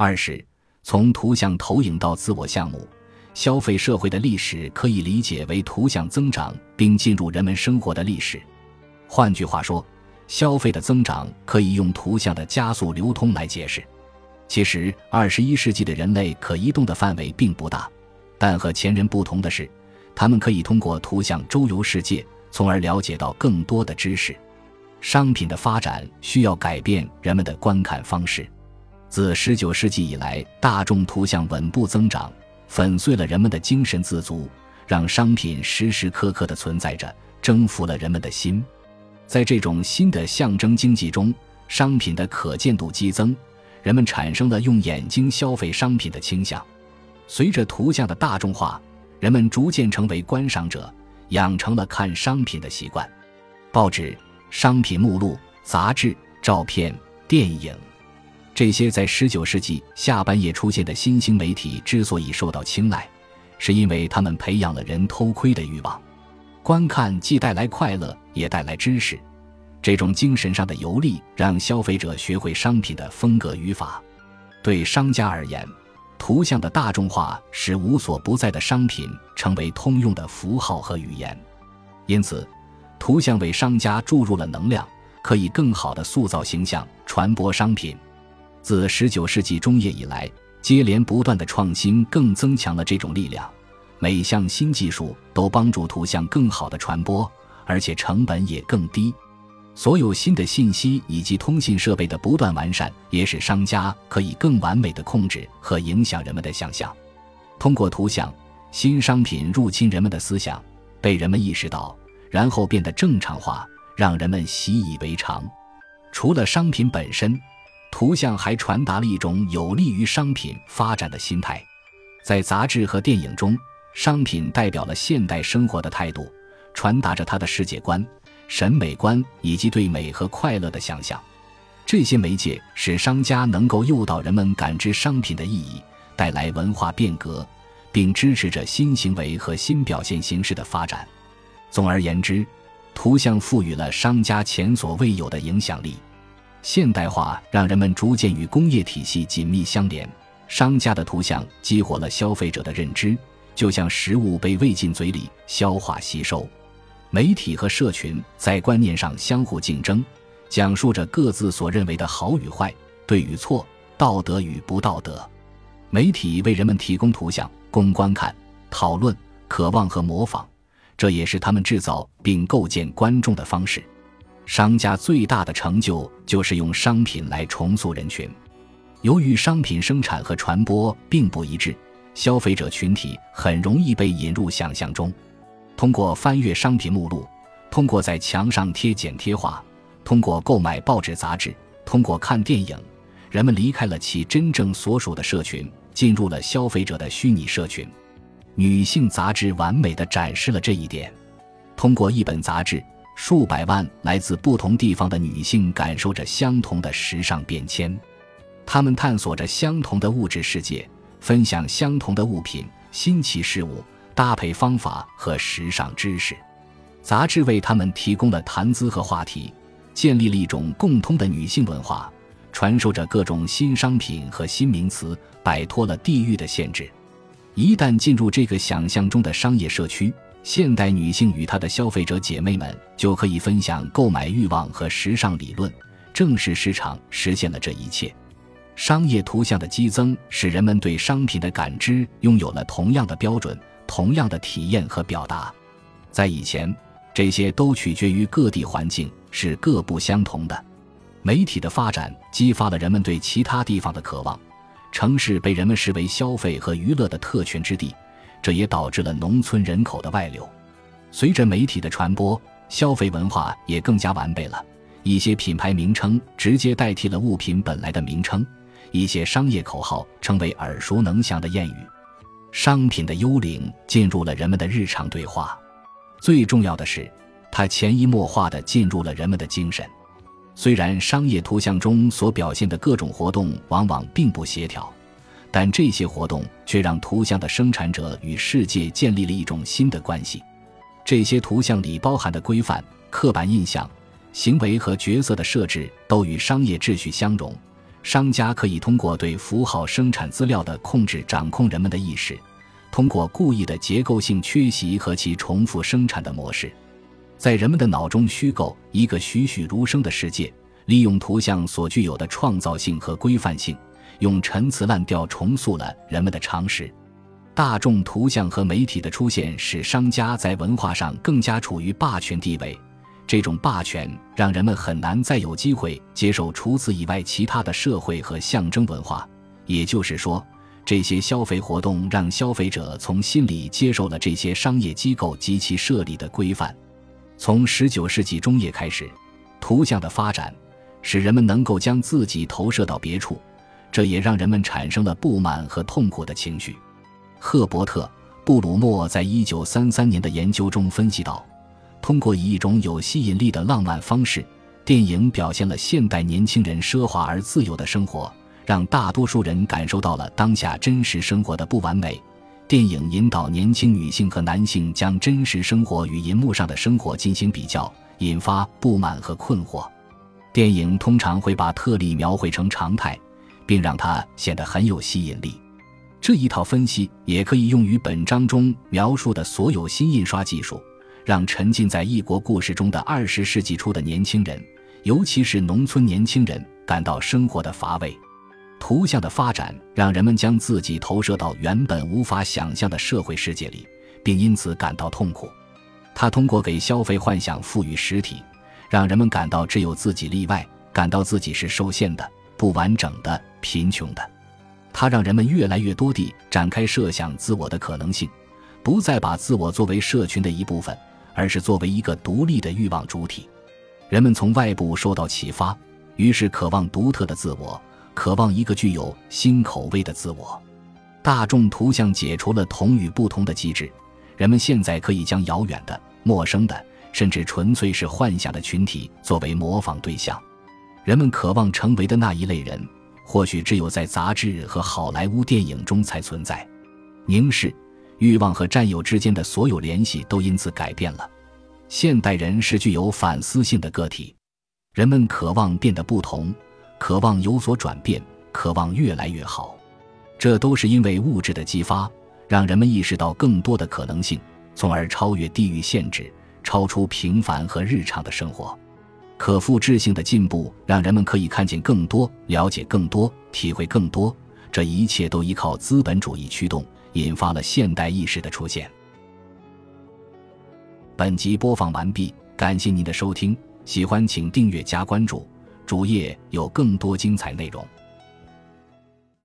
二是从图像投影到自我项目，消费社会的历史可以理解为图像增长并进入人们生活的历史。换句话说，消费的增长可以用图像的加速流通来解释。其实，二十一世纪的人类可移动的范围并不大，但和前人不同的是，他们可以通过图像周游世界，从而了解到更多的知识。商品的发展需要改变人们的观看方式。自十九世纪以来，大众图像稳步增长，粉碎了人们的精神自足，让商品时时刻刻地存在着，征服了人们的心。在这种新的象征经济中，商品的可见度激增。人们产生了用眼睛消费商品的倾向，随着图像的大众化，人们逐渐成为观赏者，养成了看商品的习惯。报纸、商品目录、杂志、照片、电影，这些在19世纪下半叶出现的新兴媒体之所以受到青睐，是因为他们培养了人偷窥的欲望。观看既带来快乐，也带来知识。这种精神上的游历让消费者学会商品的风格语法。对商家而言，图像的大众化使无所不在的商品成为通用的符号和语言。因此，图像为商家注入了能量，可以更好地塑造形象、传播商品。自19世纪中叶以来，接连不断的创新更增强了这种力量。每项新技术都帮助图像更好的传播，而且成本也更低。所有新的信息以及通信设备的不断完善，也使商家可以更完美的控制和影响人们的想象。通过图像，新商品入侵人们的思想，被人们意识到，然后变得正常化，让人们习以为常。除了商品本身，图像还传达了一种有利于商品发展的心态。在杂志和电影中，商品代表了现代生活的态度，传达着他的世界观。审美观以及对美和快乐的想象，这些媒介使商家能够诱导人们感知商品的意义，带来文化变革，并支持着新行为和新表现形式的发展。总而言之，图像赋予了商家前所未有的影响力。现代化让人们逐渐与工业体系紧密相连，商家的图像激活了消费者的认知，就像食物被喂进嘴里，消化吸收。媒体和社群在观念上相互竞争，讲述着各自所认为的好与坏、对与错、道德与不道德。媒体为人们提供图像，供观看、讨论、渴望和模仿，这也是他们制造并构建观众的方式。商家最大的成就就是用商品来重塑人群。由于商品生产和传播并不一致，消费者群体很容易被引入想象中。通过翻阅商品目录，通过在墙上贴剪贴画，通过购买报纸杂志，通过看电影，人们离开了其真正所属的社群，进入了消费者的虚拟社群。女性杂志完美的展示了这一点。通过一本杂志，数百万来自不同地方的女性感受着相同的时尚变迁，她们探索着相同的物质世界，分享相同的物品、新奇事物。搭配方法和时尚知识，杂志为她们提供了谈资和话题，建立了一种共通的女性文化，传授着各种新商品和新名词，摆脱了地域的限制。一旦进入这个想象中的商业社区，现代女性与她的消费者姐妹们就可以分享购买欲望和时尚理论。正是市场实现了这一切。商业图像的激增使人们对商品的感知拥有了同样的标准。同样的体验和表达，在以前，这些都取决于各地环境，是各不相同的。媒体的发展激发了人们对其他地方的渴望，城市被人们视为消费和娱乐的特权之地，这也导致了农村人口的外流。随着媒体的传播，消费文化也更加完备了。一些品牌名称直接代替了物品本来的名称，一些商业口号成为耳熟能详的谚语。商品的幽灵进入了人们的日常对话，最重要的是，它潜移默化地进入了人们的精神。虽然商业图像中所表现的各种活动往往并不协调，但这些活动却让图像的生产者与世界建立了一种新的关系。这些图像里包含的规范、刻板印象、行为和角色的设置都与商业秩序相融，商家可以通过对符号生产资料的控制掌控人们的意识，通过故意的结构性缺席和其重复生产的模式，在人们的脑中虚构一个栩栩如生的世界，利用图像所具有的创造性和规范性，用陈词滥调重塑了人们的常识。大众图像和媒体的出现，使商家在文化上更加处于霸权地位。这种霸权让人们很难再有机会接受除此以外其他的社会和象征文化。也就是说，这些消费活动让消费者从心里接受了这些商业机构及其设立的规范。从19世纪中叶开始，图像的发展使人们能够将自己投射到别处，这也让人们产生了不满和痛苦的情绪。赫伯特·布鲁默在一九三三年的研究中分析道：“通过以一种有吸引力的浪漫方式，电影表现了现代年轻人奢华而自由的生活，让大多数人感受到了当下真实生活的不完美。电影引导年轻女性和男性将真实生活与银幕上的生活进行比较，引发不满和困惑。电影通常会把特例描绘成常态，并让它显得很有吸引力。”这一套分析也可以用于本章中描述的所有新印刷技术，让沉浸在异国故事中的二十世纪初的年轻人，尤其是农村年轻人，感到生活的乏味。图像的发展让人们将自己投射到原本无法想象的社会世界里，并因此感到痛苦。它通过给消费幻想赋予实体，让人们感到只有自己例外，感到自己是受限的、不完整的、贫穷的。它让人们越来越多地展开设想自我的可能性，不再把自我作为社群的一部分，而是作为一个独立的欲望主体。人们从外部受到启发，于是渴望独特的自我，渴望一个具有新口味的自我。大众图像解除了同与不同的机制，人们现在可以将遥远的、陌生的，甚至纯粹是幻想的群体作为模仿对象。人们渴望成为的那一类人。或许只有在杂志和好莱坞电影中才存在。凝视、欲望和占有之间的所有联系都因此改变了。现代人是具有反思性的个体，人们渴望变得不同，渴望有所转变，渴望越来越好。这都是因为物质的激发，让人们意识到更多的可能性，从而超越地域限制，超出平凡和日常的生活。可复制性的进步让人们可以看见更多、了解更多、体会更多。这一切都依靠资本主义驱动，引发了现代意识的出现。本集播放完毕，感谢您的收听，喜欢请订阅加关注，主页有更多精彩内容。